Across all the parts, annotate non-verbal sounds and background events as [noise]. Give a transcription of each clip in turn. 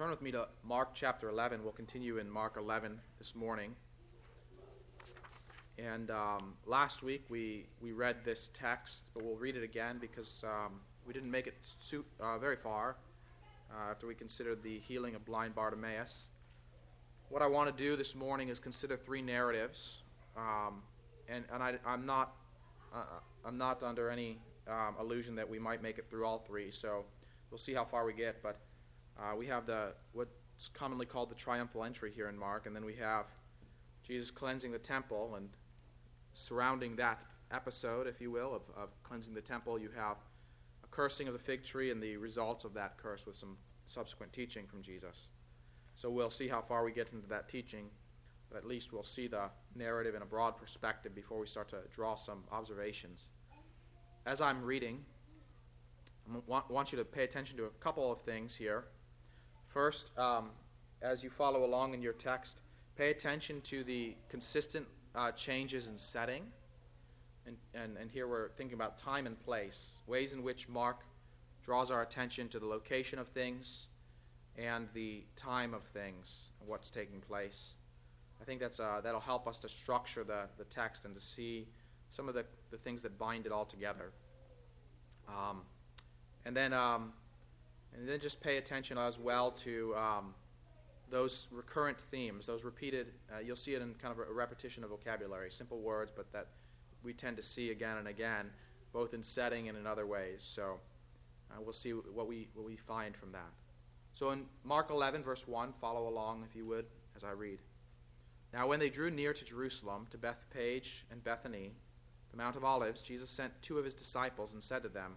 turn with me to Mark chapter 11. We'll continue in Mark 11 this morning. And um, last week we, we read this text, but we'll read it again because um, we didn't make it suit, uh, very far uh, after we considered the healing of blind Bartimaeus. What I want to do this morning is consider three narratives, um, and, and I, am not uh, I'm not under any um, illusion that we might make it through all three. So we'll see how far we get. But uh, we have the what's commonly called the triumphal entry here in Mark, and then we have Jesus cleansing the temple, and surrounding that episode, if you will, of, of cleansing the temple, you have a cursing of the fig tree and the results of that curse with some subsequent teaching from Jesus. So we'll see how far we get into that teaching, but at least we'll see the narrative in a broad perspective before we start to draw some observations. As I'm reading, I want you to pay attention to a couple of things here. First, um, as you follow along in your text, pay attention to the consistent uh, changes in setting. And, and, and here we're thinking about time and place, ways in which Mark draws our attention to the location of things and the time of things, what's taking place. I think that's, uh, that'll help us to structure the, the text and to see some of the, the things that bind it all together. Um, and then um, and then just pay attention as well to um, those recurrent themes, those repeated. Uh, you'll see it in kind of a repetition of vocabulary, simple words, but that we tend to see again and again, both in setting and in other ways. So uh, we'll see what we what we find from that. So in Mark 11, verse 1, follow along if you would as I read. Now, when they drew near to Jerusalem, to Bethphage and Bethany, the Mount of Olives, Jesus sent two of his disciples and said to them,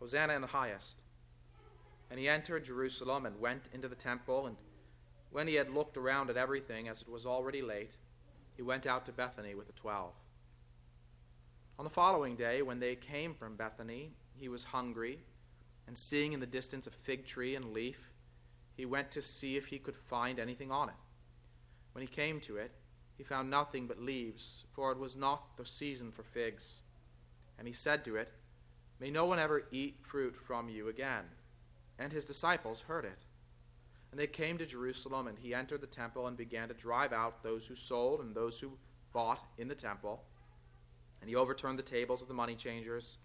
Hosanna in the highest. And he entered Jerusalem and went into the temple. And when he had looked around at everything, as it was already late, he went out to Bethany with the twelve. On the following day, when they came from Bethany, he was hungry, and seeing in the distance a fig tree and leaf, he went to see if he could find anything on it. When he came to it, he found nothing but leaves, for it was not the season for figs. And he said to it, May no one ever eat fruit from you again. And his disciples heard it. And they came to Jerusalem, and he entered the temple and began to drive out those who sold and those who bought in the temple. And he overturned the tables of the money changers,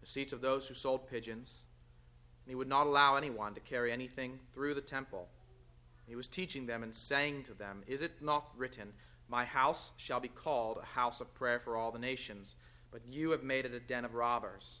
the seats of those who sold pigeons. And he would not allow anyone to carry anything through the temple. He was teaching them and saying to them, Is it not written, My house shall be called a house of prayer for all the nations, but you have made it a den of robbers?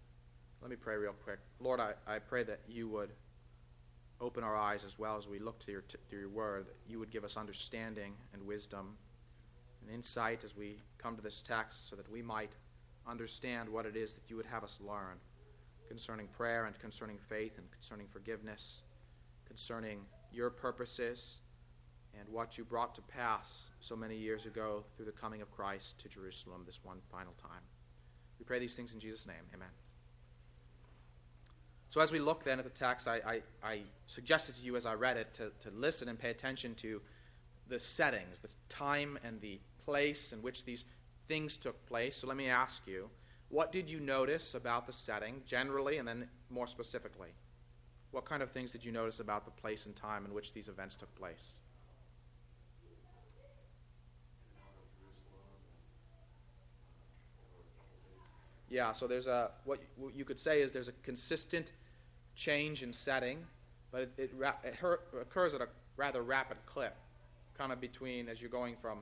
Let me pray real quick. Lord, I, I pray that you would open our eyes as well as we look to your, to your word, that you would give us understanding and wisdom and insight as we come to this text so that we might understand what it is that you would have us learn concerning prayer and concerning faith and concerning forgiveness, concerning your purposes and what you brought to pass so many years ago through the coming of Christ to Jerusalem this one final time. We pray these things in Jesus' name. Amen. So, as we look then at the text, I, I, I suggested to you as I read it to, to listen and pay attention to the settings, the time and the place in which these things took place. So, let me ask you what did you notice about the setting generally and then more specifically? What kind of things did you notice about the place and time in which these events took place? Yeah, so there's a what you could say is there's a consistent change in setting, but it, it, it occurs at a rather rapid clip, kind of between as you're going from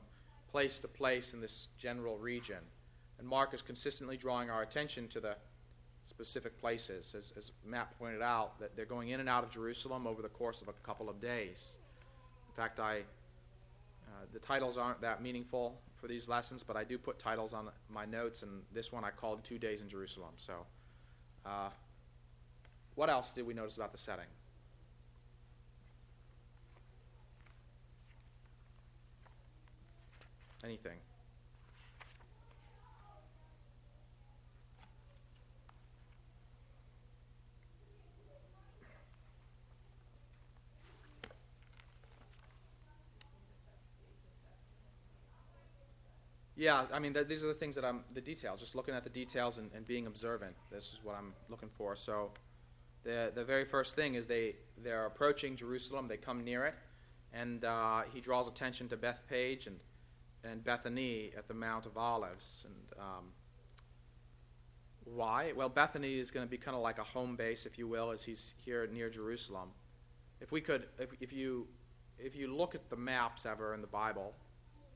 place to place in this general region. And Mark is consistently drawing our attention to the specific places. As, as Matt pointed out, that they're going in and out of Jerusalem over the course of a couple of days. In fact, I, uh, the titles aren't that meaningful for these lessons, but I do put titles on my notes, and this one I called Two Days in Jerusalem. So, uh, what else did we notice about the setting? Anything? Yeah, I mean, th- these are the things that I'm, the details, just looking at the details and, and being observant. This is what I'm looking for. So, the, the very first thing is they, they're approaching Jerusalem, they come near it, and uh, he draws attention to Bethphage and, and Bethany at the Mount of Olives. And um, why? Well, Bethany is going to be kind of like a home base, if you will, as he's here near Jerusalem. If we could, if, if you if you look at the maps ever in the Bible,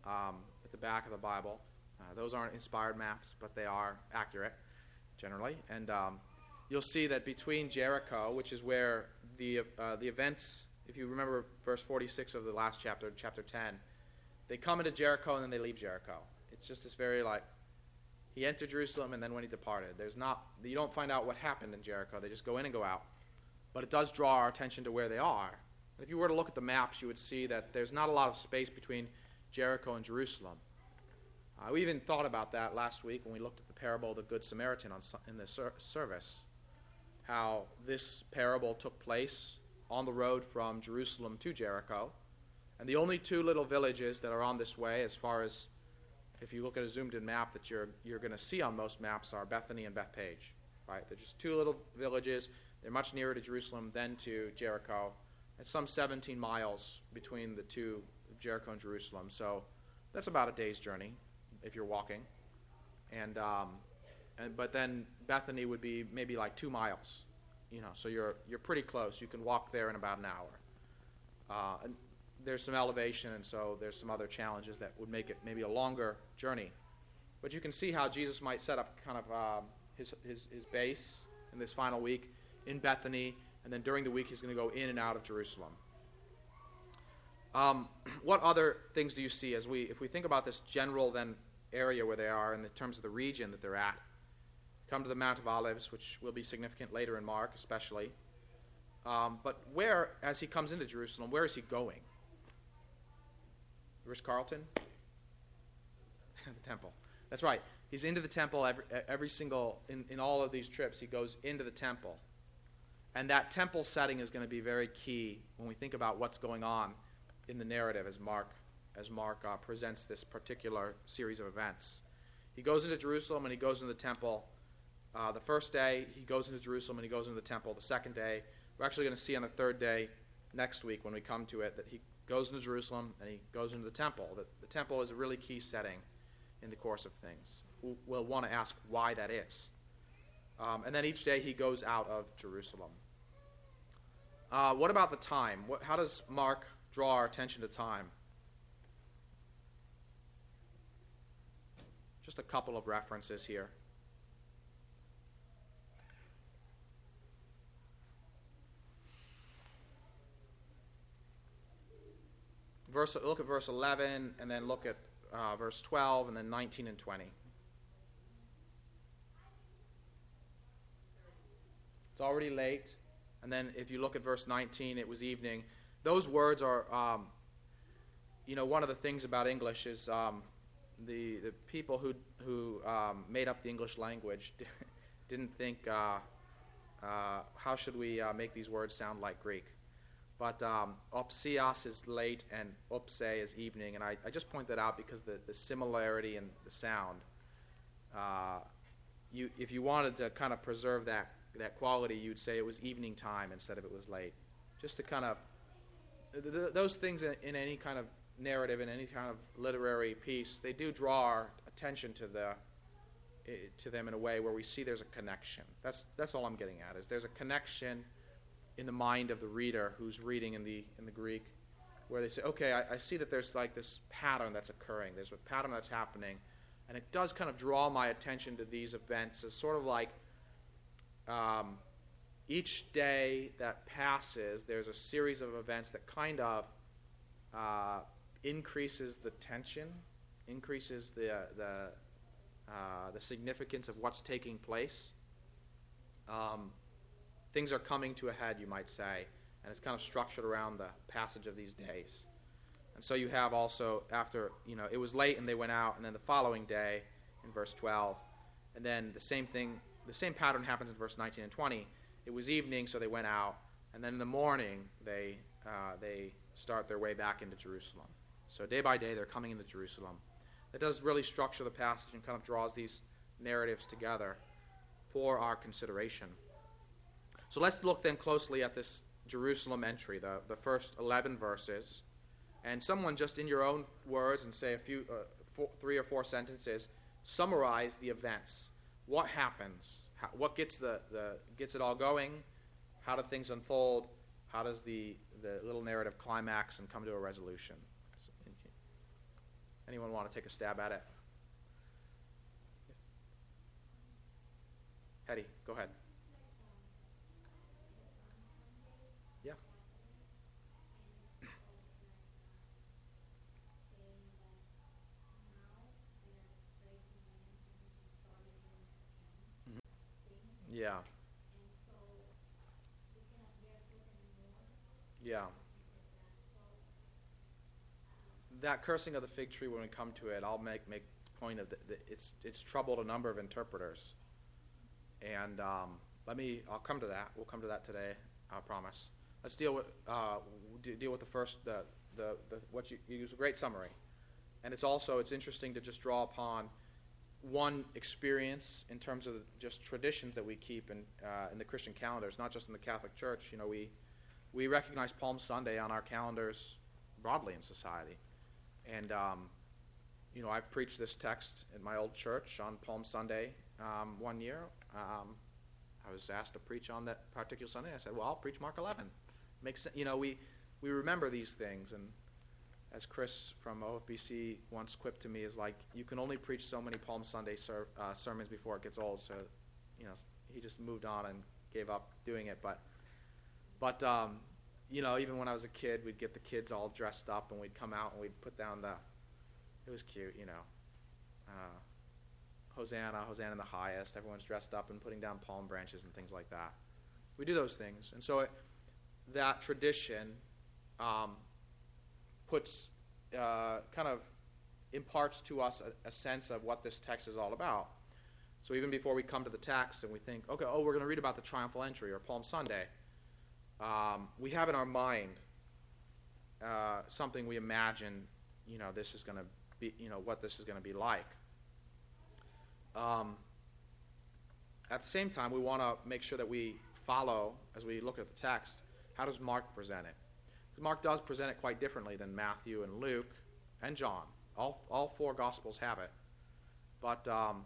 um, at the back of the Bible. Uh, those aren't inspired maps, but they are accurate generally. And um, you'll see that between Jericho, which is where the, uh, the events, if you remember verse 46 of the last chapter, chapter 10, they come into Jericho and then they leave Jericho. It's just this very like, he entered Jerusalem and then when he departed. There's not, you don't find out what happened in Jericho. They just go in and go out. But it does draw our attention to where they are. And if you were to look at the maps, you would see that there's not a lot of space between Jericho and Jerusalem. Uh, we even thought about that last week when we looked at the parable of the Good Samaritan on, in the ser- service. How this parable took place on the road from Jerusalem to Jericho. And the only two little villages that are on this way, as far as if you look at a zoomed in map that you're, you're going to see on most maps, are Bethany and Bethphage. Right? They're just two little villages. They're much nearer to Jerusalem than to Jericho. It's some 17 miles between the two Jericho and Jerusalem. So that's about a day's journey if you're walking. And, um, and but then Bethany would be maybe like two miles, you know. So you're you're pretty close. You can walk there in about an hour. Uh, there's some elevation, and so there's some other challenges that would make it maybe a longer journey. But you can see how Jesus might set up kind of um, his, his, his base in this final week in Bethany, and then during the week he's going to go in and out of Jerusalem. Um, [clears throat] what other things do you see as we, if we think about this general then area where they are in the terms of the region that they're at? Come to the Mount of Olives, which will be significant later in Mark, especially. Um, but where, as he comes into Jerusalem, where is he going? Ritz Carlton? [laughs] the temple. That's right. He's into the temple every, every single, in, in all of these trips, he goes into the temple. And that temple setting is going to be very key when we think about what's going on in the narrative as Mark, as Mark uh, presents this particular series of events. He goes into Jerusalem and he goes into the temple. Uh, the first day, he goes into Jerusalem and he goes into the temple. The second day, we're actually going to see on the third day next week when we come to it that he goes into Jerusalem and he goes into the temple. The, the temple is a really key setting in the course of things. We'll, we'll want to ask why that is. Um, and then each day he goes out of Jerusalem. Uh, what about the time? What, how does Mark draw our attention to time. Just a couple of references here. Verse, look at verse 11, and then look at uh, verse 12, and then 19 and 20. It's already late. And then if you look at verse 19, it was evening. Those words are, um, you know, one of the things about English is um, the, the people who, who um, made up the English language [laughs] didn't think, uh, uh, how should we uh, make these words sound like Greek? But um, opsias is late and opse is evening. And I, I just point that out because the, the similarity in the sound. Uh, you, if you wanted to kind of preserve that, that quality, you'd say it was evening time instead of it was late. Just to kind of, th- th- those things in, in any kind of narrative, in any kind of literary piece, they do draw our attention to the to them in a way where we see there's a connection. That's that's all I'm getting at. Is there's a connection in the mind of the reader who's reading in the in the Greek, where they say, okay, I, I see that there's like this pattern that's occurring. There's a pattern that's happening, and it does kind of draw my attention to these events as sort of like. Um, each day that passes, there's a series of events that kind of uh, increases the tension, increases the, the, uh, the significance of what's taking place. Um, things are coming to a head, you might say, and it's kind of structured around the passage of these days. And so you have also, after, you know, it was late and they went out, and then the following day in verse 12, and then the same thing, the same pattern happens in verse 19 and 20. It was evening, so they went out, and then in the morning they, uh, they start their way back into Jerusalem. So day by day, they're coming into Jerusalem. It does really structure the passage and kind of draws these narratives together for our consideration. So let's look then closely at this Jerusalem entry, the, the first 11 verses. And someone just in your own words and say a few, uh, four, three or four sentences, summarize the events. What happens? How, what gets, the, the, gets it all going? How do things unfold? How does the, the little narrative climax and come to a resolution? Anyone want to take a stab at it? Hetty, go ahead. Yeah. Mhm. Yeah. Yeah that cursing of the fig tree, when we come to it, I'll make make point of that. It's it's troubled a number of interpreters, and um, let me. I'll come to that. We'll come to that today. I promise. Let's deal with uh, deal with the first the the, the what you, you use a great summary, and it's also it's interesting to just draw upon one experience in terms of just traditions that we keep in uh, in the Christian calendars, not just in the Catholic Church. You know, we we recognize Palm Sunday on our calendars broadly in society. And, um, you know, I've preached this text in my old church on Palm Sunday um, one year. Um, I was asked to preach on that particular Sunday. I said, well, I'll preach Mark 11. Makes sense. You know, we, we remember these things. And as Chris from OFBC once quipped to me, is like, you can only preach so many Palm Sunday ser- uh, sermons before it gets old. So, you know, he just moved on and gave up doing it. But, but um, you know, even when I was a kid, we'd get the kids all dressed up and we'd come out and we'd put down the. It was cute, you know. Uh, Hosanna, Hosanna in the highest. Everyone's dressed up and putting down palm branches and things like that. We do those things. And so it, that tradition um, puts, uh, kind of imparts to us a, a, sense of what this text is all about. So even before we come to the text and we think, okay, oh, we're going to read about the triumphal entry or Palm Sunday um, we have in our mind uh, something we imagine, you know, this is going to be, you know, what this is going to be like. Um, at the same time, we want to make sure that we follow, as we look at the text, how does Mark present it? Mark does present it quite differently than Matthew and Luke and John. All, all four Gospels have it. But um,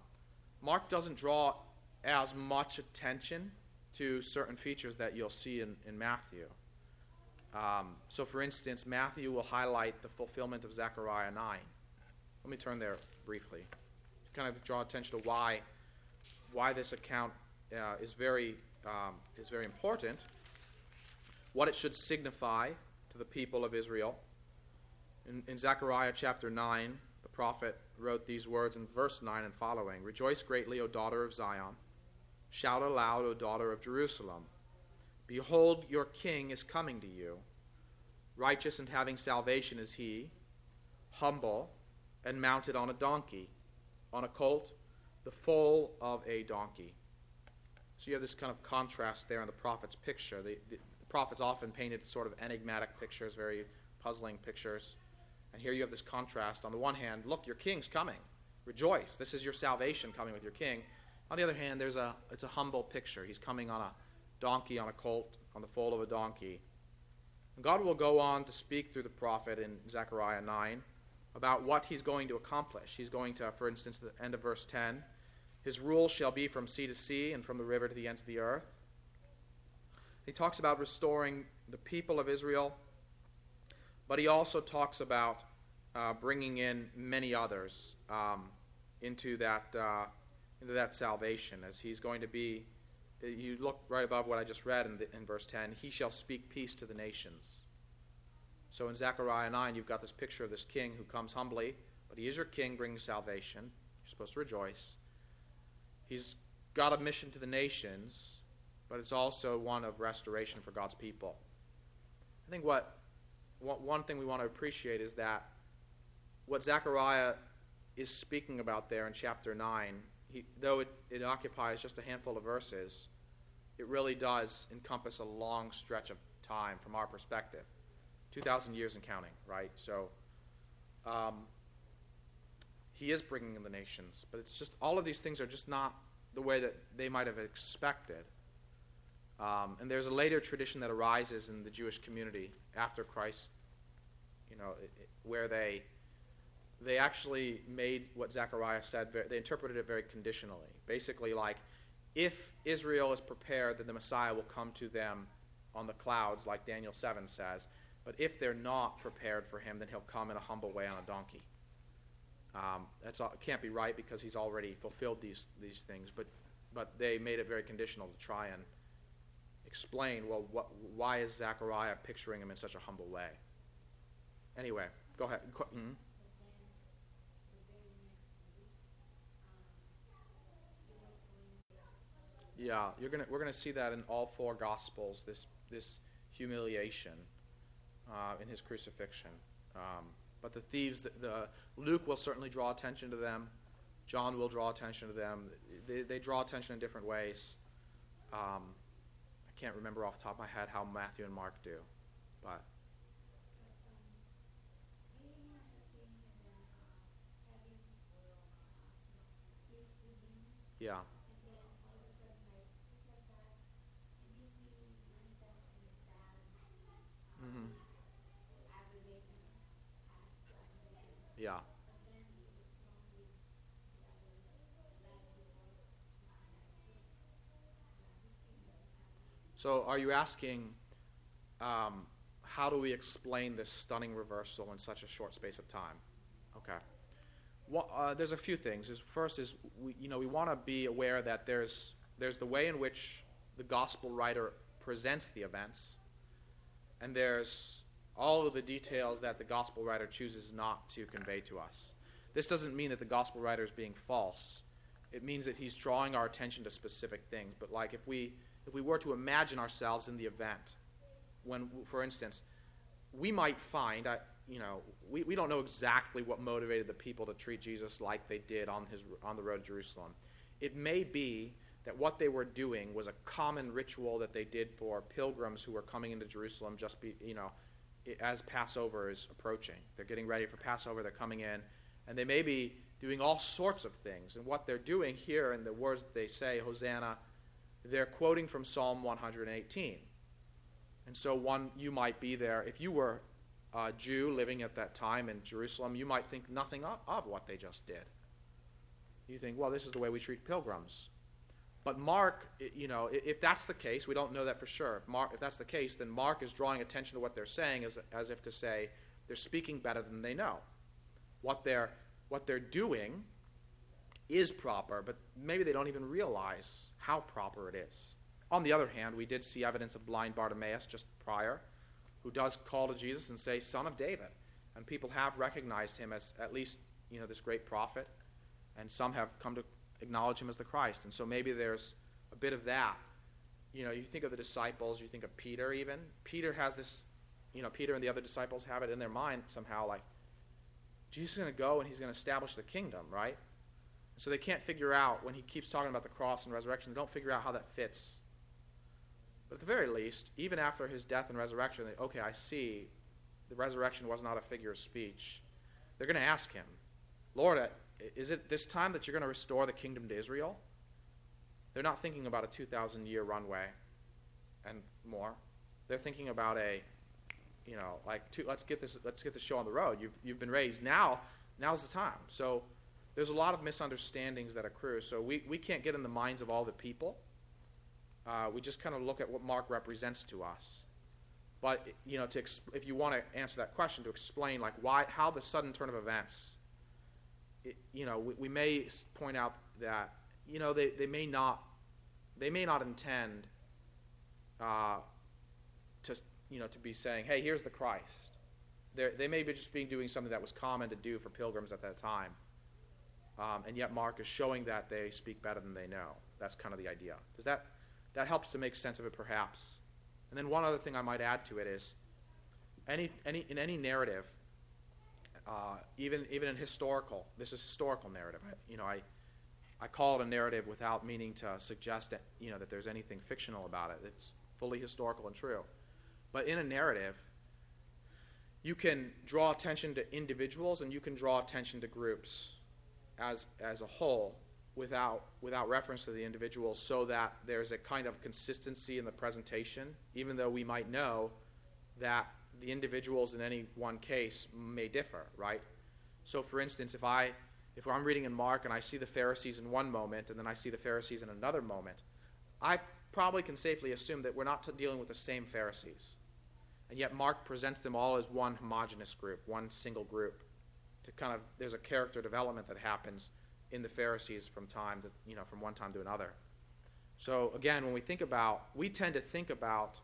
Mark doesn't draw as much attention to certain features that you'll see in, in Matthew. Um, so, for instance, Matthew will highlight the fulfillment of Zechariah 9. Let me turn there briefly to kind of draw attention to why, why this account uh, is, very, um, is very important, what it should signify the people of Israel. In, in Zechariah chapter 9, the prophet wrote these words in verse 9 and following Rejoice greatly, O daughter of Zion. Shout aloud, O daughter of Jerusalem. Behold, your king is coming to you. Righteous and having salvation is he, humble and mounted on a donkey, on a colt, the foal of a donkey. So you have this kind of contrast there in the prophet's picture. The, the prophets often painted sort of enigmatic pictures, very puzzling pictures. And here you have this contrast. On the one hand, look, your king's coming. Rejoice. This is your salvation coming with your king. On the other hand, there's a, it's a humble picture. He's coming on a donkey, on a colt, on the foal of a donkey. And God will go on to speak through the prophet in Zechariah 9 about what he's going to accomplish. He's going to, for instance, the end of verse 10, his rule shall be from sea to sea and from the river to the ends of the earth. He talks about restoring the people of Israel, but he also talks about uh, bringing in many others um, into that uh, into that salvation, as he's going to be. You look right above what I just read in, the, in verse 10. He shall speak peace to the nations. So in Zechariah 9, you've got this picture of this king who comes humbly, but he is your king bringing salvation. You're supposed to rejoice. He's got a mission to the nations, but it's also one of restoration for God's people. I think what, what one thing we want to appreciate is that what Zechariah is speaking about there in chapter 9, he, though it, it occupies just a handful of verses, it really does encompass a long stretch of time from our perspective. 2,000 years and counting, right? So um, he is bringing in the nations, but it's just all of these things are just not the way that they might have expected. Um, and there's a later tradition that arises in the Jewish community after Christ, you know, it, it, where they they actually made what Zechariah said. They interpreted it very conditionally, basically like, if Israel is prepared, then the Messiah will come to them on the clouds, like Daniel 7 says. But if they're not prepared for him, then he'll come in a humble way on a donkey. Um, that's all, can't be right because he's already fulfilled these, these things. But, but they made it very conditional to try and explain, well, what, why is Zechariah picturing him in such a humble way? Anyway, go ahead. Mm-hmm. Yeah, you're gonna, we're going to see that in all four Gospels, this, this humiliation uh, in his crucifixion. Um, but the thieves, the, the, Luke will certainly draw attention to them. John will draw attention to them. They, they draw attention in different ways. Um, can't remember off the top of my head how Matthew and Mark do, but. Yeah. Mm-hmm. Yeah. So, are you asking um, how do we explain this stunning reversal in such a short space of time? Okay. Well, uh, there's a few things. Is First is we, you know we want to be aware that there's there's the way in which the gospel writer presents the events, and there's all of the details that the gospel writer chooses not to convey to us. This doesn't mean that the gospel writer is being false. It means that he's drawing our attention to specific things. But like if we if we were to imagine ourselves in the event, when for instance, we might find I, you know we, we don't know exactly what motivated the people to treat Jesus like they did on his on the road to Jerusalem. It may be that what they were doing was a common ritual that they did for pilgrims who were coming into Jerusalem just be you know as Passover is approaching. They're getting ready for Passover, they're coming in, and they may be doing all sorts of things. And what they're doing here in the words that they say, Hosanna, they're quoting from Psalm 118. And so one you might be there if you were a Jew living at that time in Jerusalem, you might think nothing of, of what they just did. You think, well, this is the way we treat pilgrims. But Mark, you know, if that's the case, we don't know that for sure. Mark, if that's the case, then Mark is drawing attention to what they're saying as, as if to say they're speaking better than they know. What they're, what they're doing is proper, but maybe they don't even realize how proper it is. On the other hand, we did see evidence of blind Bartimaeus just prior, who does call to Jesus and say, Son of David. and people have recognized him as at least you know this great prophet, and some have come to acknowledge him as the Christ. And so maybe there's a bit of that. You know, you think of the disciples, you think of Peter even. Peter has this, you know, Peter and the other disciples have it in their mind somehow like, Jesus is going to go and he's going to establish the kingdom, right? So they can't figure out, when he keeps talking about the cross and resurrection, they don't figure out how that fits. But at the very least, even after his death and resurrection, they, okay, I see the resurrection was not a figure of speech. They're going to ask him, Lord, is it this time that you're going to restore the kingdom to Israel? They're not thinking about a 2,000 year runway and more. They're thinking about a, you know, like two, let's get this let's get the show on the road. You've you've been raised now. Now's the time. So there's a lot of misunderstandings that accrue. So we, we can't get in the minds of all the people. Uh, we just kind of look at what Mark represents to us. But you know, to exp- if you want to answer that question, to explain like why, how the sudden turn of events. It, you know, we, we, may point out that you know they, they may not they may not intend uh, to you know to be saying, hey, here's the Christ. They're, they may be just being doing something that was common to do for pilgrims at that time. Um, and yet Mark is showing that they speak better than they know. That's kind of the idea. Does that that helps to make sense of it, perhaps? And then one other thing I might add to it is, any, any in any narrative, uh, even even in historical, this is historical narrative. I, you know, I I call it a narrative without meaning to suggest that you know that there's anything fictional about it. It's fully historical and true. But in a narrative, you can draw attention to individuals and you can draw attention to groups as as a whole without, without reference to the individual so that there's a kind of consistency in the presentation, even though we might know that the individuals in any one case may differ, right? So, for instance, if, I, if I'm reading in Mark and I see the Pharisees in one moment and then I see the Pharisees in another moment, I probably can safely assume that we're not t- dealing with the same Pharisees. And yet, Mark presents them all as one homogenous group, one single group. To kind of, there's a character development that happens in the Pharisees from time to, you know, from one time to another. So again, when we think about, we tend to think about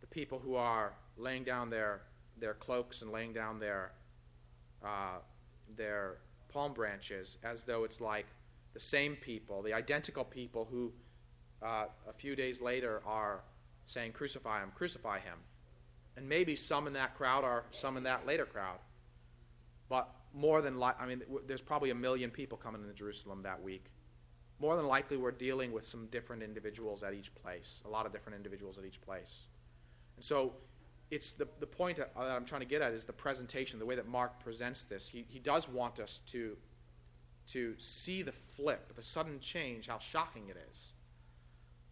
the people who are laying down their, their cloaks and laying down their, uh, their palm branches as though it's like the same people, the identical people who uh, a few days later are saying, Crucify him, crucify him. And maybe some in that crowd are some in that later crowd. But more than likely, I mean, there's probably a million people coming into Jerusalem that week. More than likely, we're dealing with some different individuals at each place, a lot of different individuals at each place. And so, it's the, the point that uh, I'm trying to get at is the presentation, the way that Mark presents this. He, he does want us to, to see the flip, the sudden change, how shocking it is.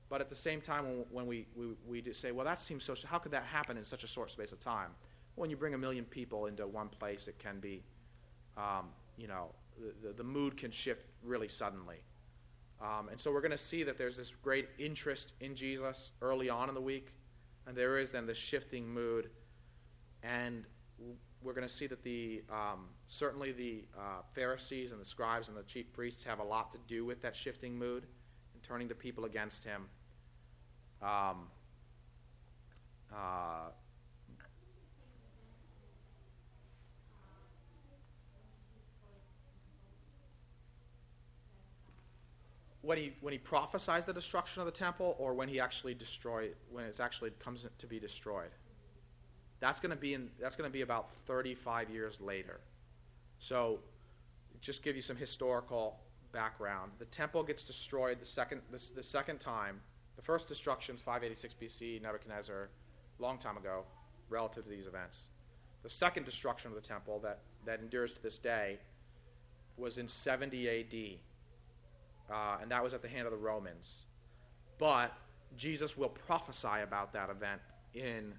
But at the same time, when, when we, we, we say, well, that seems so, how could that happen in such a short space of time? When you bring a million people into one place, it can be um, you know, the, the, mood can shift really suddenly. Um, and so we're going to see that there's this great interest in Jesus early on in the week, and there is then this shifting mood. And we're going to see that the um, certainly the uh, Pharisees and the scribes and the chief priests have a lot to do with that shifting mood and turning the people against him. Um, uh, when he when he prophesies the destruction of the temple or when he actually destroy when it actually comes to be destroyed. That's going to be in that's going to be about 35 years later. So just give you some historical background. The temple gets destroyed the second the, the second time. The first destruction is 586 bc nebuchadnezzar long time ago relative to these events. The second destruction of the temple that that endures to this day was in 70 ad uh, and that was at the hand of the Romans. But Jesus will prophesy about that event in,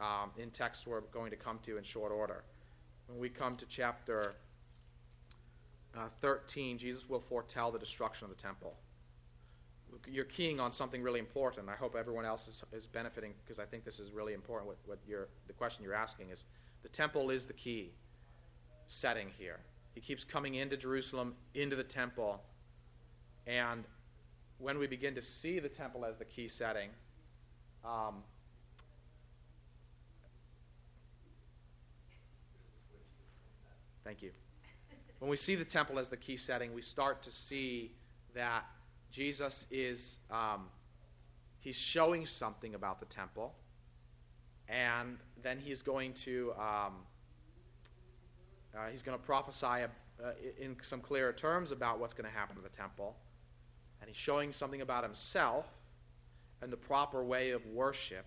um, in texts we're going to come to in short order. When we come to chapter uh, 13, Jesus will foretell the destruction of the temple. You're keying on something really important. I hope everyone else is, is benefiting because I think this is really important. What, what you're, the question you're asking is the temple is the key setting here. He keeps coming into Jerusalem, into the temple and when we begin to see the temple as the key setting, um, Thank you. When we see the temple as the key setting, we start to see that Jesus is um, he's showing something about the temple, and then he's going to um, uh, he's going to prophesy a, uh, in some clearer terms about what's going to happen to the temple, and he's showing something about himself and the proper way of worship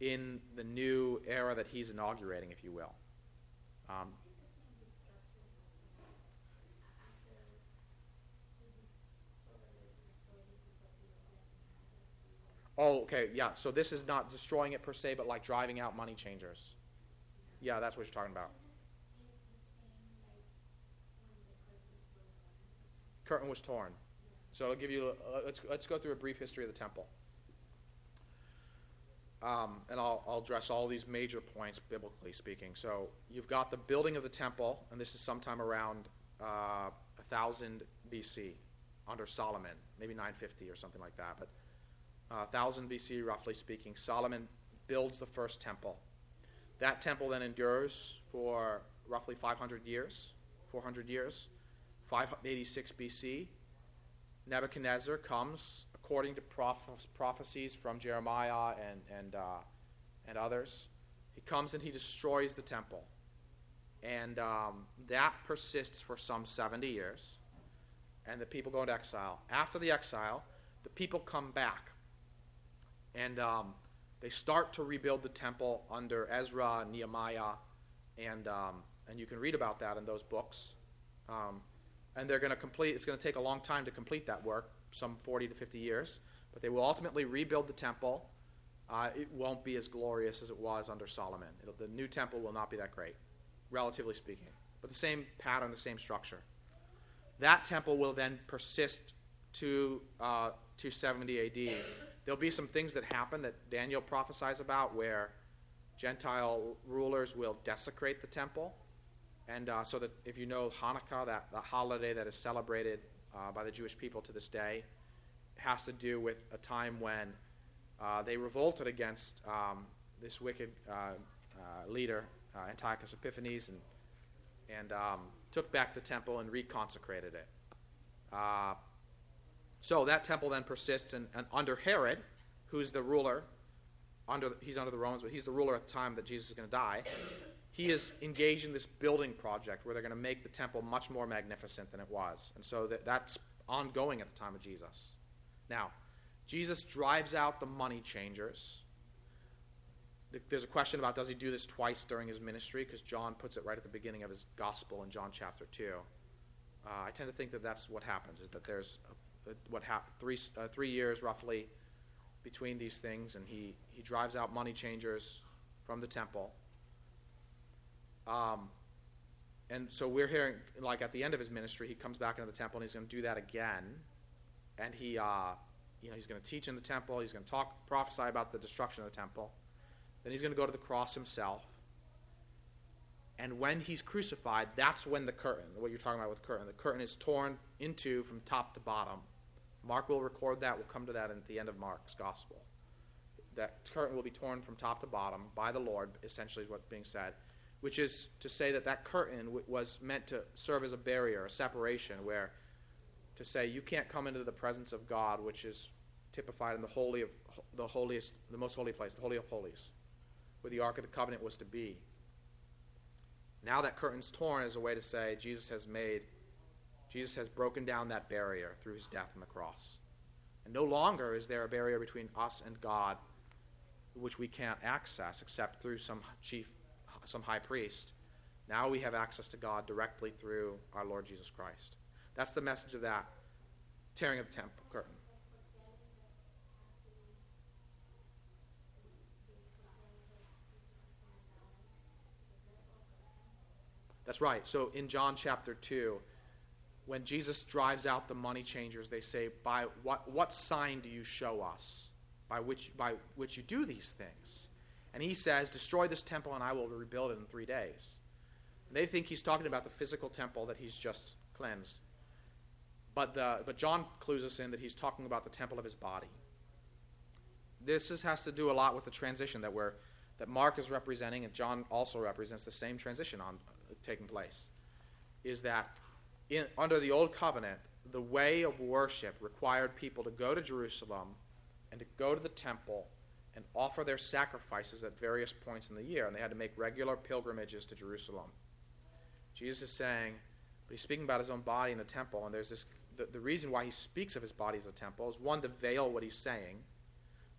in the new era that he's inaugurating, if you will. Um, oh, okay, yeah. So this is not destroying it per se, but like driving out money changers. Yeah, that's what you're talking about. Curtain was torn. So I'll give you. Uh, let's let's go through a brief history of the temple. Um, and I'll, I'll address all these major points biblically speaking. So you've got the building of the temple, and this is sometime around uh, 1000 BC under Solomon, maybe 950 or something like that. But uh, 1000 BC, roughly speaking, Solomon builds the first temple. That temple then endures for roughly 500 years, 400 years. 586 BC, Nebuchadnezzar comes according to proph- prophecies from Jeremiah and, and, uh, and others. He comes and he destroys the temple. And um, that persists for some 70 years. And the people go into exile. After the exile, the people come back. And um, they start to rebuild the temple under Ezra, Nehemiah, and, um, and you can read about that in those books. And they're going to complete, it's going to take a long time to complete that work, some 40 to 50 years. But they will ultimately rebuild the temple. Uh, it won't be as glorious as it was under Solomon. It'll, the new temple will not be that great, relatively speaking. But the same pattern, the same structure. That temple will then persist to uh, 270 AD. There'll be some things that happen that Daniel prophesies about where Gentile rulers will desecrate the temple. And uh, so that if you know Hanukkah, that the holiday that is celebrated uh, by the Jewish people to this day, has to do with a time when uh, they revolted against um, this wicked uh, uh, leader, uh, Antiochus Epiphanes, and, and um, took back the temple and reconsecrated it. so that temple then persists, and, and under Herod, who's the ruler, under, he's under the Romans, but he's the ruler at the time that Jesus is going to die he is engaged in this building project where they're going to make the temple much more magnificent than it was. And so that, that's ongoing at the time of Jesus. Now, Jesus drives out the money changers. There's a question about does he do this twice during his ministry? Because John puts it right at the beginning of his gospel in John chapter 2. Uh, I tend to think that that's what happens, is that there's a, a, what happened, three, uh, three years roughly between these things, and he, he drives out money changers from the temple um, and so we're hearing, like at the end of his ministry, he comes back into the temple and he's going to do that again. And he, uh, you know, he's going to teach in the temple. He's going to talk, prophesy about the destruction of the temple. Then he's going to go to the cross himself. And when he's crucified, that's when the curtain, what you're talking about with the curtain, the curtain is torn into from top to bottom. Mark will record that. We'll come to that at the end of Mark's gospel. That curtain will be torn from top to bottom by the Lord, essentially, is what's being said which is to say that that curtain w- was meant to serve as a barrier, a separation, where to say you can't come into the presence of God, which is typified in the holy of the holiest, the most holy place, the holy of holies, where the ark of the covenant was to be. Now that curtain's torn as a way to say Jesus has made, Jesus has broken down that barrier through his death on the cross. And no longer is there a barrier between us and God which we can't access except through some chief some high priest. Now we have access to God directly through our Lord Jesus Christ. That's the message of that tearing of the temple curtain. That's right. So in John chapter 2, when Jesus drives out the money changers, they say, By what, what sign do you show us by which, by which you do these things? And he says, Destroy this temple and I will rebuild it in three days. And they think he's talking about the physical temple that he's just cleansed. But, the, but John clues us in that he's talking about the temple of his body. This is, has to do a lot with the transition that, we're, that Mark is representing, and John also represents the same transition on, uh, taking place. is that in, under the Old Covenant, the way of worship required people to go to Jerusalem and to go to the temple and offer their sacrifices at various points in the year, and they had to make regular pilgrimages to Jerusalem. Jesus is saying, but he's speaking about his own body in the temple, and there's this the, the reason why he speaks of his body as a temple is one, to veil what he's saying,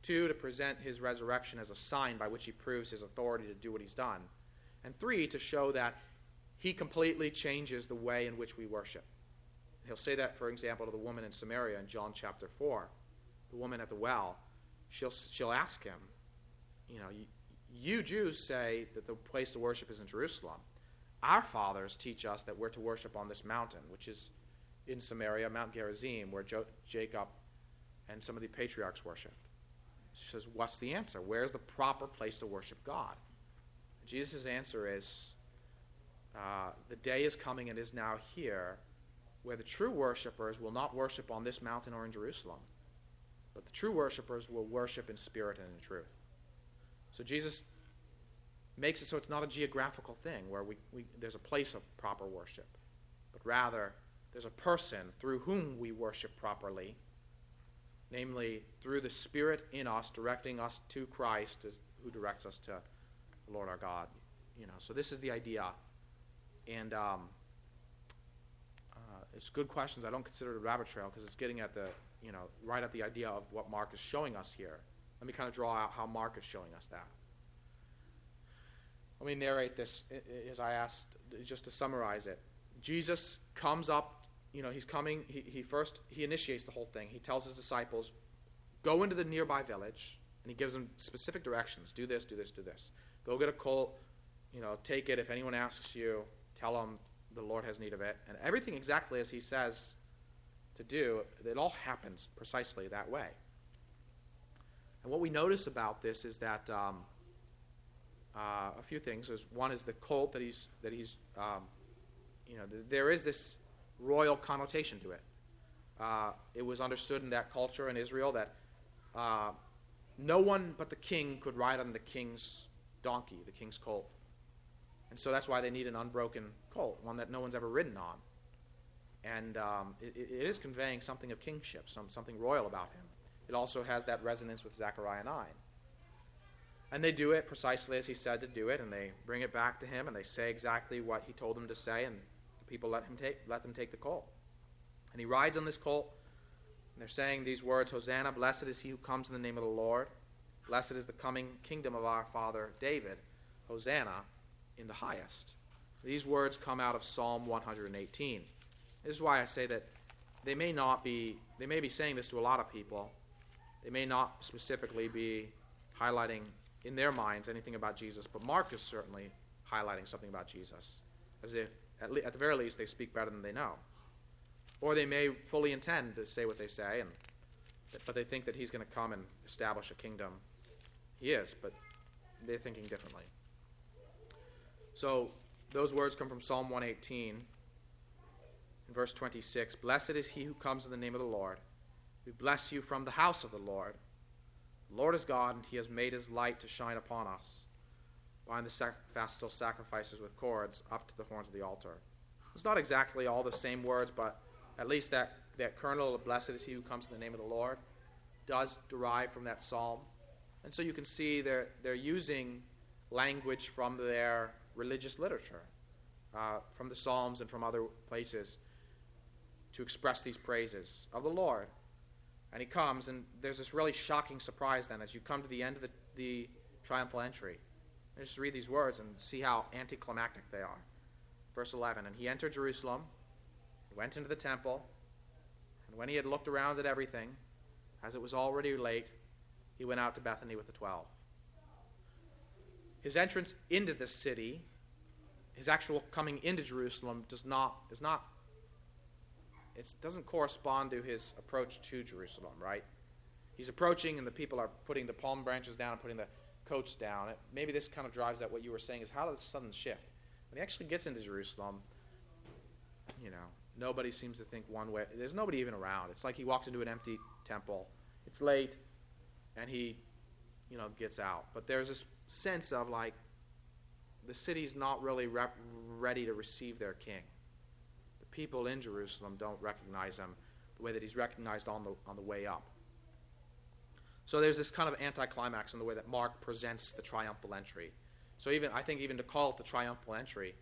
two, to present his resurrection as a sign by which he proves his authority to do what he's done, and three, to show that he completely changes the way in which we worship. He'll say that, for example, to the woman in Samaria in John chapter 4. The woman at the well, she'll, she'll ask him, You know, you, you Jews say that the place to worship is in Jerusalem. Our fathers teach us that we're to worship on this mountain, which is in Samaria, Mount Gerizim, where jo- Jacob and some of the patriarchs worshipped. She says, What's the answer? Where's the proper place to worship God? Jesus' answer is, uh, The day is coming and is now here where the true worshippers will not worship on this mountain or in Jerusalem, but the true worshippers will worship in spirit and in truth. So Jesus makes it so it's not a geographical thing where we, we, there's a place of proper worship, but rather there's a person through whom we worship properly, namely through the Spirit in us, directing us to Christ, as, who directs us to the Lord our God. You know, so this is the idea, and um, uh, it's good questions. I don't consider it a rabbit trail because it's getting at the, you know, right at the idea of what Mark is showing us here. Let me kind of draw out how Mark is showing us that. Let me narrate this as I asked, just to summarize it. Jesus comes up you know, he's coming, he, he first, he initiates the whole thing. He tells his disciples, go into the nearby village, and he gives them specific directions. Do this, do this, do this. Go get a colt, you know, take it. If anyone asks you, tell them the Lord has need of it. And everything exactly as he says to do, it all happens precisely that way. And what we notice about this is that um, uh, a few things. Is one is the colt that he's that he's um, you know there is this royal connotation to it. Uh, it was understood in that culture in Israel that uh, no one but the king could ride on the king's donkey, the king's colt. And so that's why they need an unbroken colt, one that no one's ever ridden on. And um, it, it is conveying something of kingship, some, something royal about him. It also has that resonance with Zechariah 9. And they do it precisely as he said to do it, and they bring it back to him, and they say exactly what he told them to say, and the people let him take let them take the colt. And he rides on this colt, and they're saying these words, Hosanna, blessed is he who comes in the name of the Lord. Blessed is the coming kingdom of our father David. Hosanna in the highest. These words come out of Psalm 118. This is why I say that they may not be they may be saying this to a lot of people. They may not specifically be highlighting in their minds anything about Jesus, but Mark is certainly highlighting something about Jesus, as if at, le- at the very least, they speak better than they know. Or they may fully intend to say what they say, and, but they think that he's going to come and establish a kingdom. He is, but they're thinking differently. So those words come from Psalm 118, in verse 26. Blessed is he who comes in the name of the Lord. We bless you from the house of the Lord. The Lord is God, and he has made his light to shine upon us bind the sac- fastal sacrifices with cords up to the horns of the altar. It's not exactly all the same words, but at least that, that kernel of blessed is he who comes in the name of the Lord does derive from that psalm. And so you can see they're, they're using language from their religious literature, uh, from the Psalms and from other places, to express these praises of the Lord. And he comes, and there's this really shocking surprise then as you come to the end of the, the triumphal entry. Let's just read these words and see how anticlimactic they are. Verse 11 And he entered Jerusalem, he went into the temple, and when he had looked around at everything, as it was already late, he went out to Bethany with the twelve. His entrance into the city, his actual coming into Jerusalem, does not, is not, it doesn't correspond to his approach to Jerusalem, right? He's approaching, and the people are putting the palm branches down and putting the coats down. It, maybe this kind of drives at what you were saying is how does the sudden shift? When he actually gets into Jerusalem, you know, nobody seems to think one way. There's nobody even around. It's like he walks into an empty temple. It's late, and he, you know, gets out. But there's this sense of like the city's not really rep- ready to receive their king. People in Jerusalem don't recognize him the way that he's recognized on the, on the way up. So there's this kind of anticlimax in the way that Mark presents the triumphal entry. So even I think even to call it the triumphal entry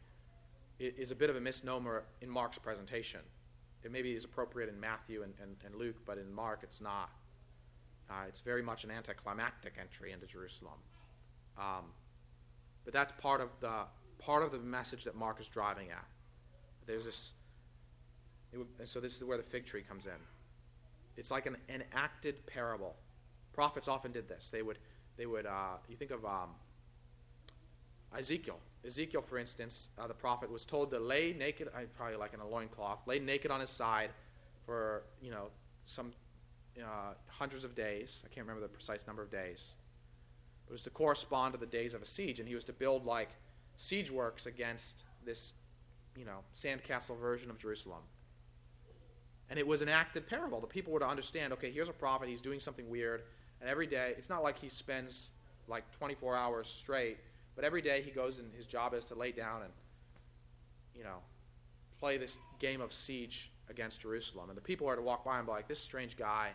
is a bit of a misnomer in Mark's presentation. It maybe is appropriate in Matthew and, and, and Luke, but in Mark it's not. Uh, it's very much an anticlimactic entry into Jerusalem. Um, but that's part of the part of the message that Mark is driving at. There's this, and so this is where the fig tree comes in. It's like an enacted parable. Prophets often did this. They would, they would. Uh, you think of um, Ezekiel. Ezekiel, for instance, uh, the prophet was told to lay naked, probably like in a loincloth, lay naked on his side for you know some uh, hundreds of days. I can't remember the precise number of days. It was to correspond to the days of a siege, and he was to build like siege works against this, you know, sandcastle version of Jerusalem. And it was an acted parable. The people were to understand, okay, here's a prophet, he's doing something weird, and every day, it's not like he spends like 24 hours straight, but every day he goes and his job is to lay down and, you know, play this game of siege against Jerusalem. And the people are to walk by and be like, this strange guy.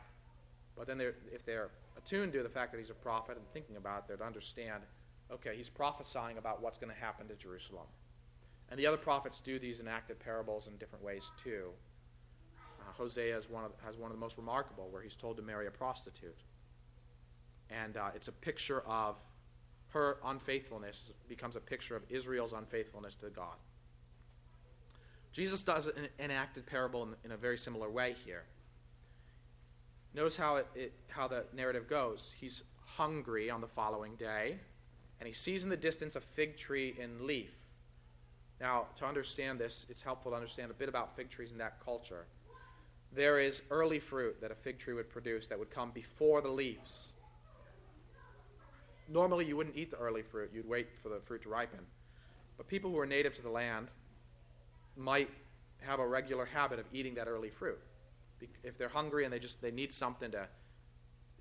But then they're, if they're attuned to the fact that he's a prophet and thinking about it, they're to understand, okay, he's prophesying about what's going to happen to Jerusalem. And the other prophets do these enacted parables in different ways too. Hosea one of, has one of the most remarkable, where he's told to marry a prostitute. And uh, it's a picture of her unfaithfulness, becomes a picture of Israel's unfaithfulness to God. Jesus does an enacted parable in, in a very similar way here. Notice how, it, it, how the narrative goes. He's hungry on the following day, and he sees in the distance a fig tree in leaf. Now, to understand this, it's helpful to understand a bit about fig trees in that culture. There is early fruit that a fig tree would produce that would come before the leaves. Normally, you wouldn't eat the early fruit, you'd wait for the fruit to ripen. But people who are native to the land might have a regular habit of eating that early fruit if they're hungry and they just they need something to,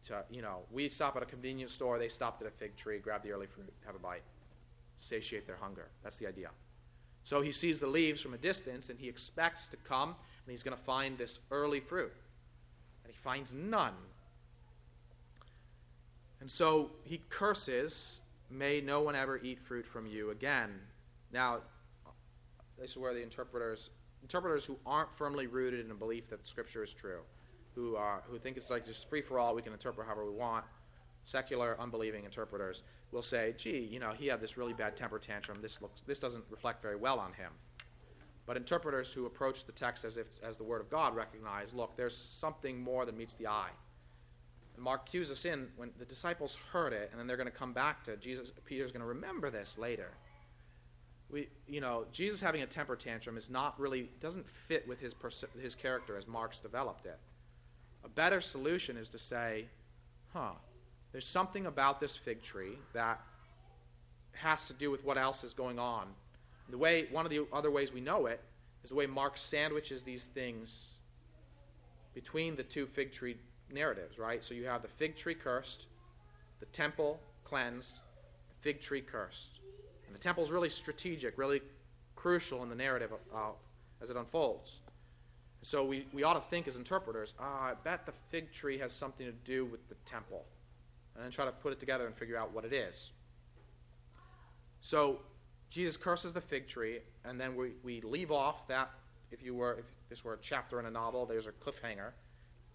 to you know, we stop at a convenience store, they stopped at a fig tree, grab the early fruit, have a bite, satiate their hunger. That's the idea. So he sees the leaves from a distance and he expects to come and he's going to find this early fruit. And he finds none. And so he curses, May no one ever eat fruit from you again. Now, this is where the interpreters interpreters who aren't firmly rooted in a belief that Scripture is true, who, are, who think it's like just free for all, we can interpret however we want, secular, unbelieving interpreters will say, gee, you know, he had this really bad temper tantrum. This, looks, this doesn't reflect very well on him. But interpreters who approach the text as if as the Word of God recognize, look, there's something more than meets the eye. And Mark cues us in when the disciples heard it, and then they're going to come back to Jesus. Peter's going to remember this later we, you know, Jesus having a temper tantrum is not really doesn't fit with his pers- his character as Mark's developed it. A better solution is to say, huh, there's something about this fig tree that has to do with what else is going on. The way one of the other ways we know it is the way Mark sandwiches these things between the two fig tree narratives, right? So you have the fig tree cursed, the temple cleansed, the fig tree cursed. And the temple is really strategic, really crucial in the narrative uh, as it unfolds. So we, we ought to think as interpreters, ah, I bet the fig tree has something to do with the temple. And then try to put it together and figure out what it is. So Jesus curses the fig tree, and then we, we leave off that. If you were if this were a chapter in a novel, there's a cliffhanger.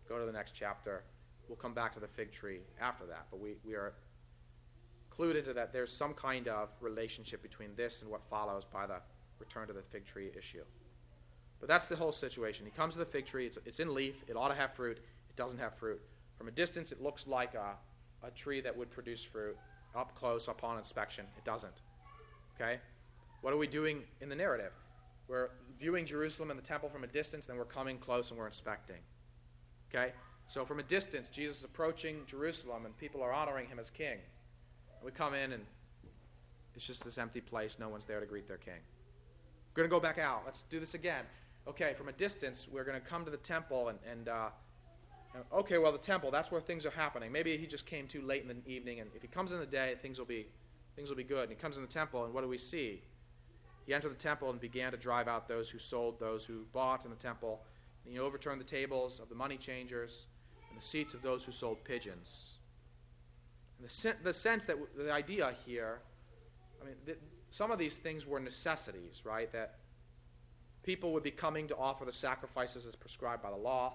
Go to the next chapter. We'll come back to the fig tree after that. But we, we are clued into that there's some kind of relationship between this and what follows by the return to the fig tree issue. But that's the whole situation. He comes to the fig tree, it's, it's in leaf, it ought to have fruit, it doesn't have fruit. From a distance, it looks like a, a tree that would produce fruit. Up close, upon inspection, it doesn't. Okay? What are we doing in the narrative? We're viewing Jerusalem and the temple from a distance, then we're coming close and we're inspecting. Okay? So from a distance, Jesus is approaching Jerusalem and people are honoring him as king. We come in and it's just this empty place. No one's there to greet their king. We're going to go back out. Let's do this again. Okay, from a distance, we're going to come to the temple and, and uh, okay, well, the temple, that's where things are happening. Maybe he just came too late in the evening, and if he comes in the day, things will be, things will be good. And he comes in the temple, and what do we see? he entered the temple and began to drive out those who sold, those who bought in the temple. And he overturned the tables of the money changers and the seats of those who sold pigeons. And the, sen- the sense that w- the idea here, I mean, th- some of these things were necessities, right? That people would be coming to offer the sacrifices as prescribed by the law.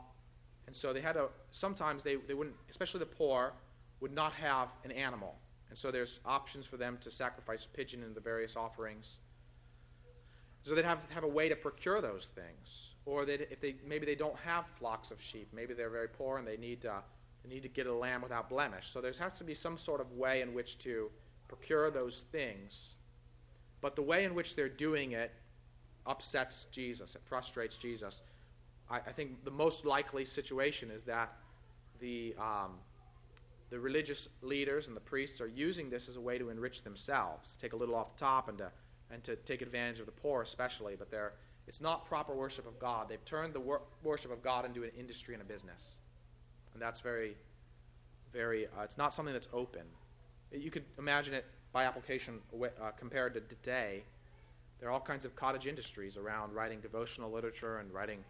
And so they had to, sometimes they, they wouldn't, especially the poor, would not have an animal. And so there's options for them to sacrifice a pigeon in the various offerings. So they'd have, have a way to procure those things. Or they'd, if they, maybe they don't have flocks of sheep. Maybe they're very poor and they need, they need to get a lamb without blemish. So there has to be some sort of way in which to procure those things. But the way in which they're doing it upsets Jesus, it frustrates Jesus. I, I think the most likely situation is that the, um, the religious leaders and the priests are using this as a way to enrich themselves, take a little off the top and to, and to take advantage of the poor, especially. But they're, it's not proper worship of God. They've turned the wor- worship of God into an industry and a business. And that's very, very, uh, it's not something that's open. You could imagine it by application uh, compared to today. There are all kinds of cottage industries around writing devotional literature and writing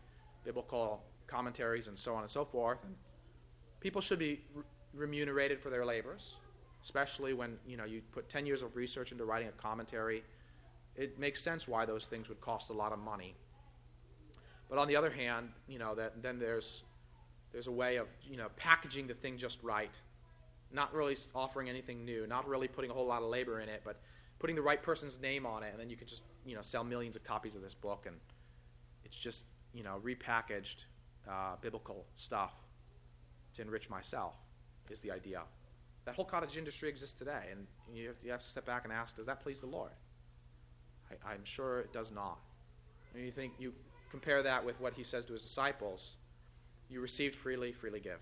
biblical commentaries and so on and so forth. And people should be remunerated for their labors, especially when you know you put 10 years of research into writing a commentary. It makes sense why those things would cost a lot of money. But on the other hand, you know that then there's there's a way of you know packaging the thing just right, not really offering anything new, not really putting a whole lot of labor in it, but putting the right person's name on it, and then you could just you know sell millions of copies of this book, and it's just you know repackaged uh, biblical stuff to enrich myself is the idea. That whole cottage industry exists today, and you have, you have to step back and ask, does that please the Lord? I, am sure it does not. And you think you compare that with what he says to his disciples: "You received freely, freely give."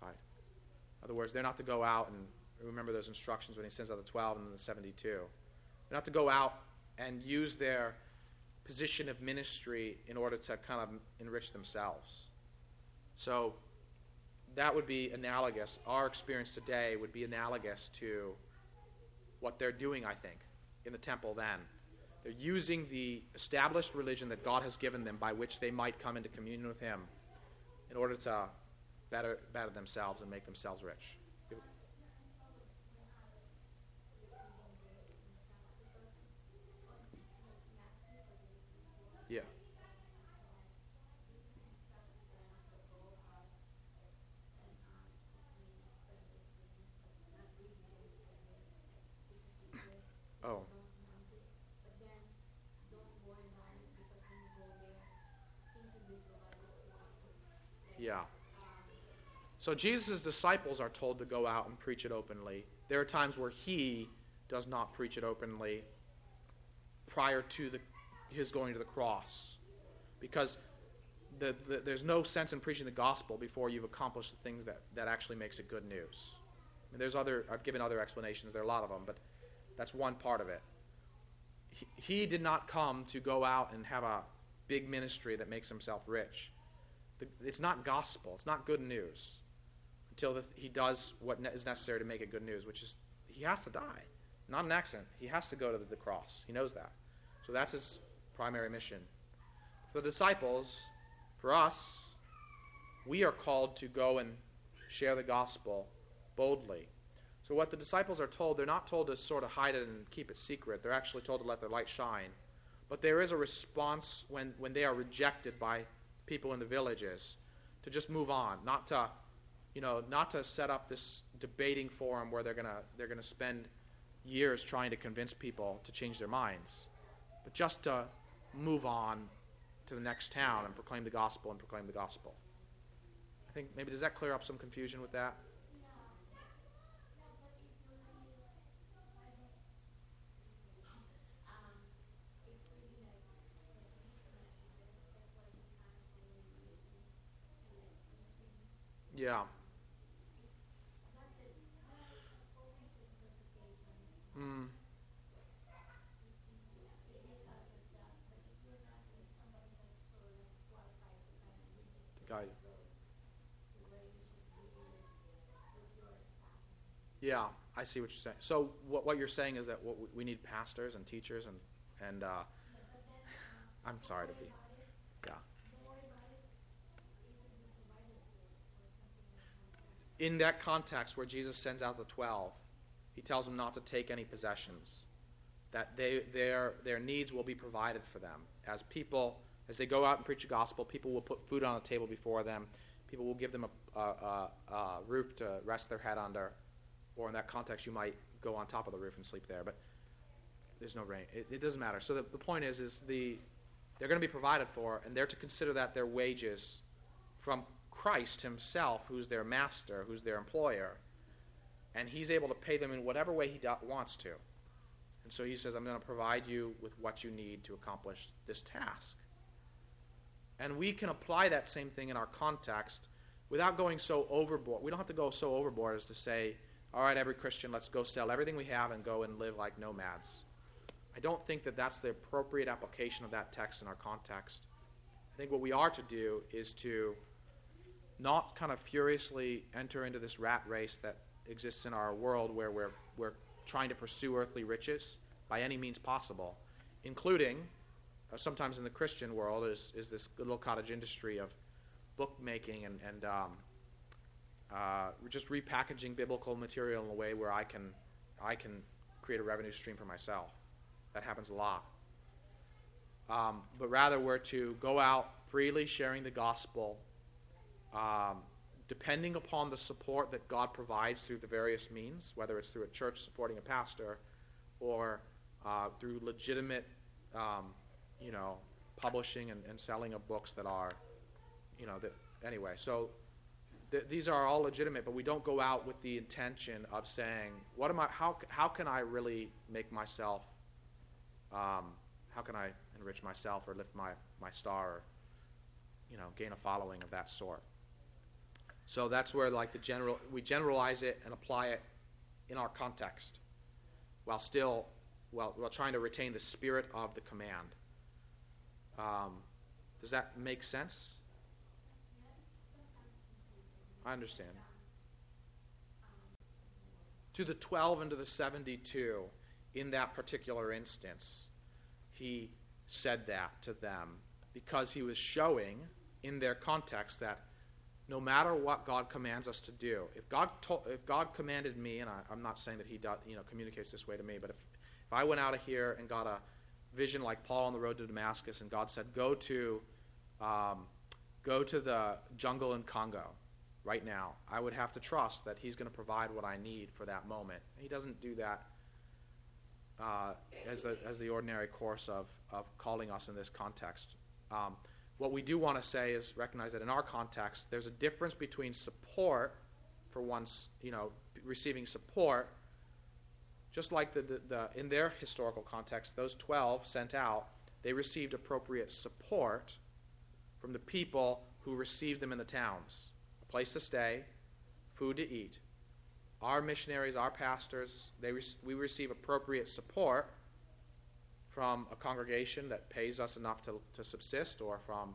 Right. In other words, they're not to go out and remember those instructions when he sends out the twelve and then the seventy-two. They're not to go out and use their position of ministry in order to kind of enrich themselves. So that would be analogous. Our experience today would be analogous to what they're doing, I think, in the temple then. They're using the established religion that God has given them by which they might come into communion with Him in order to better, better themselves and make themselves rich. Yeah. Oh. Yeah. So Jesus' disciples are told to go out and preach it openly. There are times where he does not preach it openly prior to the, his going to the cross. Because the, the, there's no sense in preaching the gospel before you've accomplished the things that, that actually makes it good news. And there's other, I've given other explanations, there are a lot of them, but that's one part of it. He, he did not come to go out and have a big ministry that makes himself rich. It's not gospel, it's not good news until the, he does what is necessary to make it good news, which is he has to die. Not an accident. He has to go to the, the cross. He knows that. So that's his primary mission. For the disciples, for us, we are called to go and share the gospel boldly. So, what the disciples are told, they're not told to sort of hide it and keep it secret. They're actually told to let their light shine. But there is a response when, when they are rejected by people in the villages to just move on, not to, you know, not to set up this debating forum where they're to they're to spend years trying to convince people to change their minds, but just to move on to the next town and proclaim the gospel and proclaim the gospel. I think maybe does that clear up some confusion with that? Yeah. Mm. Guide. Yeah, I see what you're saying. So what, what you're saying is that what we- we need pastors and teachers and and uh, [laughs] I'm sorry to be. Yeah. In that context where Jesus sends out the 12, he tells them not to take any possessions, that they, their, their needs will be provided for them. As people, as they go out and preach the gospel, people will put food on the table before them. People will give them a, a, a, a roof to rest their head under. Or in that context, you might go on top of the roof and sleep there. But there's no rain. It, it doesn't matter. So the, the point is, is the they're going to be provided for, and they're to consider that their wages from Christ Himself, who's their master, who's their employer, and He's able to pay them in whatever way He wants to. And so He says, I'm going to provide you with what you need to accomplish this task. And we can apply that same thing in our context without going so overboard. We don't have to go so overboard as to say, all right, every Christian, let's go sell everything we have and go and live like nomads. I don't think that that's the appropriate application of that text in our context. I think what we are to do is to not kind of furiously enter into this rat race that exists in our world where we're, we're trying to pursue earthly riches by any means possible, including uh, sometimes in the Christian world is, is this little cottage industry of bookmaking and, and um, uh, just repackaging biblical material in a way where I can, I can create a revenue stream for myself. That happens a lot. Um, but rather, we're to go out freely sharing the gospel, um, depending upon the support that God provides through the various means, whether it's through a church supporting a pastor or uh, through legitimate, um, you know, publishing and, and, selling of books that are, you know, that anyway. So th- these are all legitimate, but we don't go out with the intention of saying, "What am I? How how can I really make myself um, how can I enrich myself or lift my, my star or, you know, gain a following of that sort? So that's where like the general we generalize it and apply it in our context while still while, while trying to retain the spirit of the command. Um, does that make sense? I understand. To the 12 and to the 72, in that particular instance, he said that to them because he was showing in their context that no matter what God commands us to do, if God, told, if God commanded me, and I, am not saying that he does, you know, communicates this way to me, but if, if I went out of here and got a vision like Paul on the road to Damascus, and God said, go to, um, go to the jungle in Congo right now, I would have to trust that he's going to provide what I need for that moment. He doesn't do that uh, as, the, as the ordinary course of, of calling us in this context. Um, what we do want to say is recognize that in our context, there's a difference between support for one's, you know, receiving support, just like the, the, the, in their historical context, those 12 sent out, they received appropriate support from the people who received them in the towns. A place to stay, food to eat, our missionaries, our pastors, they re- we receive appropriate support from a congregation that pays us enough to, to subsist, or from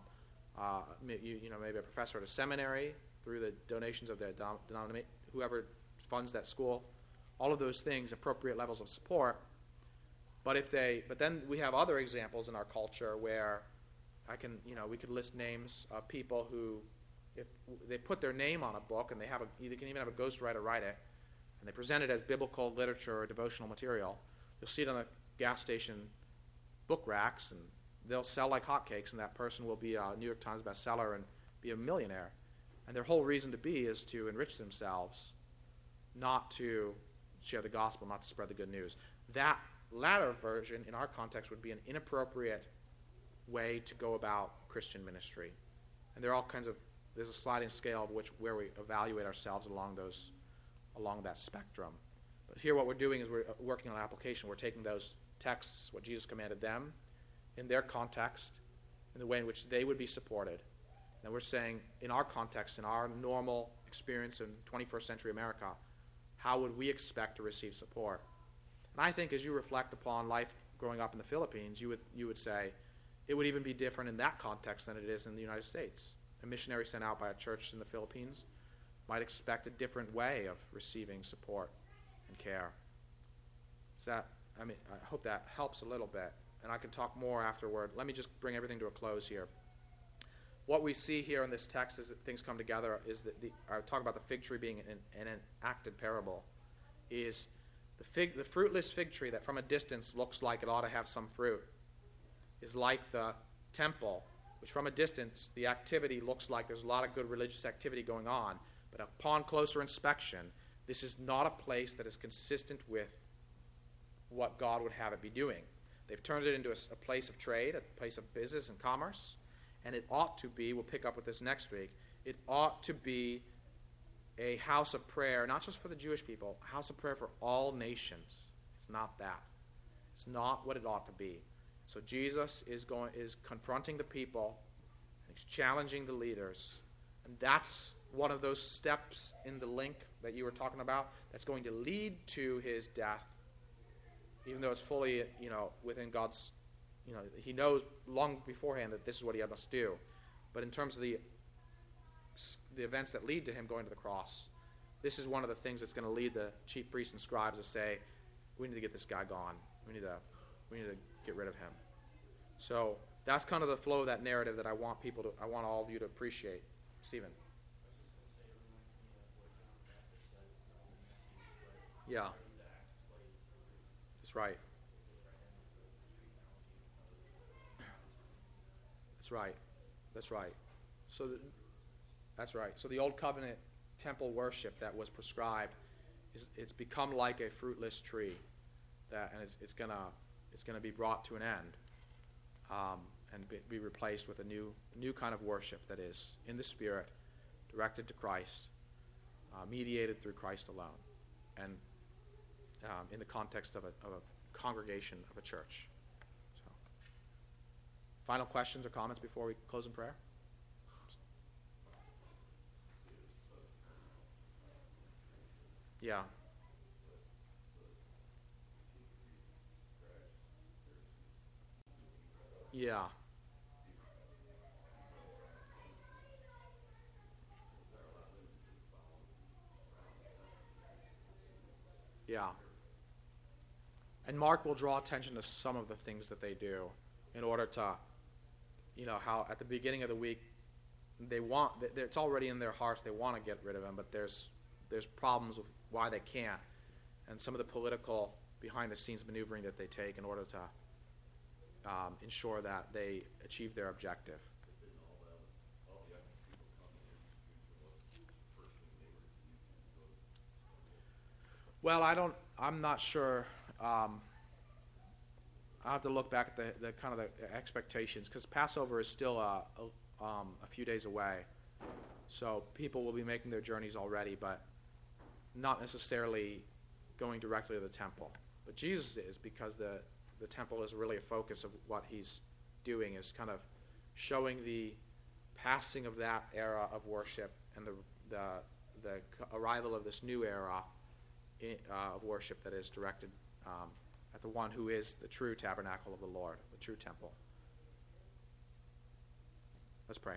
uh, you, you, know maybe a professor at a seminary through the donations of the denomination, whoever funds that school. All of those things, appropriate levels of support. But if they, but then we have other examples in our culture where I can, you know, we could list names of people who, if they put their name on a book and they have a, you can even have a ghostwriter write it, and they present it as biblical literature or devotional material, you'll see it on the gas station book racks, and they'll sell like hotcakes, and that person will be a New York Times bestseller and be a millionaire. And their whole reason to be is to enrich themselves, not to share the gospel, not to spread the good news. That latter version, in our context, would be an inappropriate way to go about Christian ministry. And there are all kinds of, there's a sliding scale of which where we evaluate ourselves along those along that spectrum. But here, what we're doing is we're uh, working on application. We're taking those texts, what Jesus commanded them, in their context, in the way in which they would be supported. And we're saying, in our context, in our normal experience in 21st century America, how would we expect to receive support? And I think as you reflect upon life growing up in the Philippines, you would, you would say it would even be different in that context than it is in the United States. A missionary sent out by a church in the Philippines might expect a different way of receiving support and care. Is that, I mean, I hope that helps a little bit and I can talk more afterward. Let me just bring everything to a close here. What we see here in this text as things come together is that the, I talk about the fig tree being an, an enacted parable, is the, fig, the fruitless fig tree that from a distance looks like it ought to have some fruit, is like the temple, which from a distance the activity looks like there's a lot of good religious activity going on, but upon closer inspection, this is not a place that is consistent with what God would have it be doing. They've turned it into a, a, place of trade, a place of business and commerce, and it ought to be, we'll pick up with this next week, it ought to be a house of prayer, not just for the Jewish people, a house of prayer for all nations. It's not that. It's not what it ought to be. So Jesus is going is confronting the people, he's challenging the leaders, and that's one of those steps in the link that you were talking about that's going to lead to his death even though it's fully, you know, within God's, you know, He knows long beforehand that this is what He must do. But in terms of the the events that lead to Him going to the cross, this is one of the things that's going to lead the chief priests and scribes to say, "We need to get this guy gone. We need to, we need to get rid of him." So that's kind of the flow of that narrative that I want people to, I want all of you to appreciate. Stephen. Yeah. Right. That's right. That's right. So the, that's right. So the old covenant temple worship that was prescribed is it's become like a fruitless tree that and it's, it's gonna it's gonna be brought to an end um, and be, be, replaced with a new new kind of worship that is in the spirit directed to Christ uh, mediated through Christ alone and um, in the context of a, of a congregation of a church. So, final questions or comments before we close in prayer? Yeah. Yeah. Yeah. And Mark will draw attention to some of the things that they do in order to, you know, how at the beginning of the week they want, it's already in their hearts, they want to get rid of him, but there's, there's problems with why they can't. And some of the political behind the scenes maneuvering that they take in order to um, ensure that they achieve their objective. Well, I don't. I'm not sure um, I have to look back at the, the kind of the expectations because Passover is still a, a, um, a few days away. So people will be making their journeys already, but not necessarily going directly to the temple. But Jesus is because the, the temple is really a focus of what he's doing, is kind of showing the passing of that era of worship and the, the, the arrival of this new era uh, of worship that is directed um, at the one who is the true tabernacle of the Lord, the true temple. Let's pray.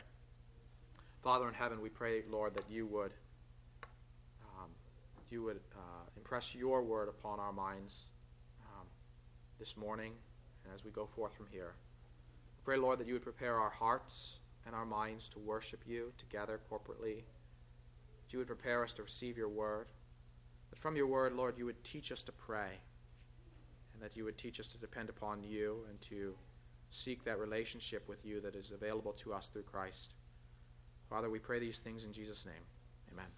Father in heaven, we pray, Lord, that you would um, you would uh, impress your word upon our minds um, this morning and as we go forth from here. We pray, Lord, that you would prepare our hearts and our minds to worship you together corporately. That you would prepare us to receive your word. That from your word, Lord, you would teach us to pray and that you would teach us to depend upon you and to seek that relationship with you that is available to us through Christ. Father, we pray these things in Jesus' name. Amen.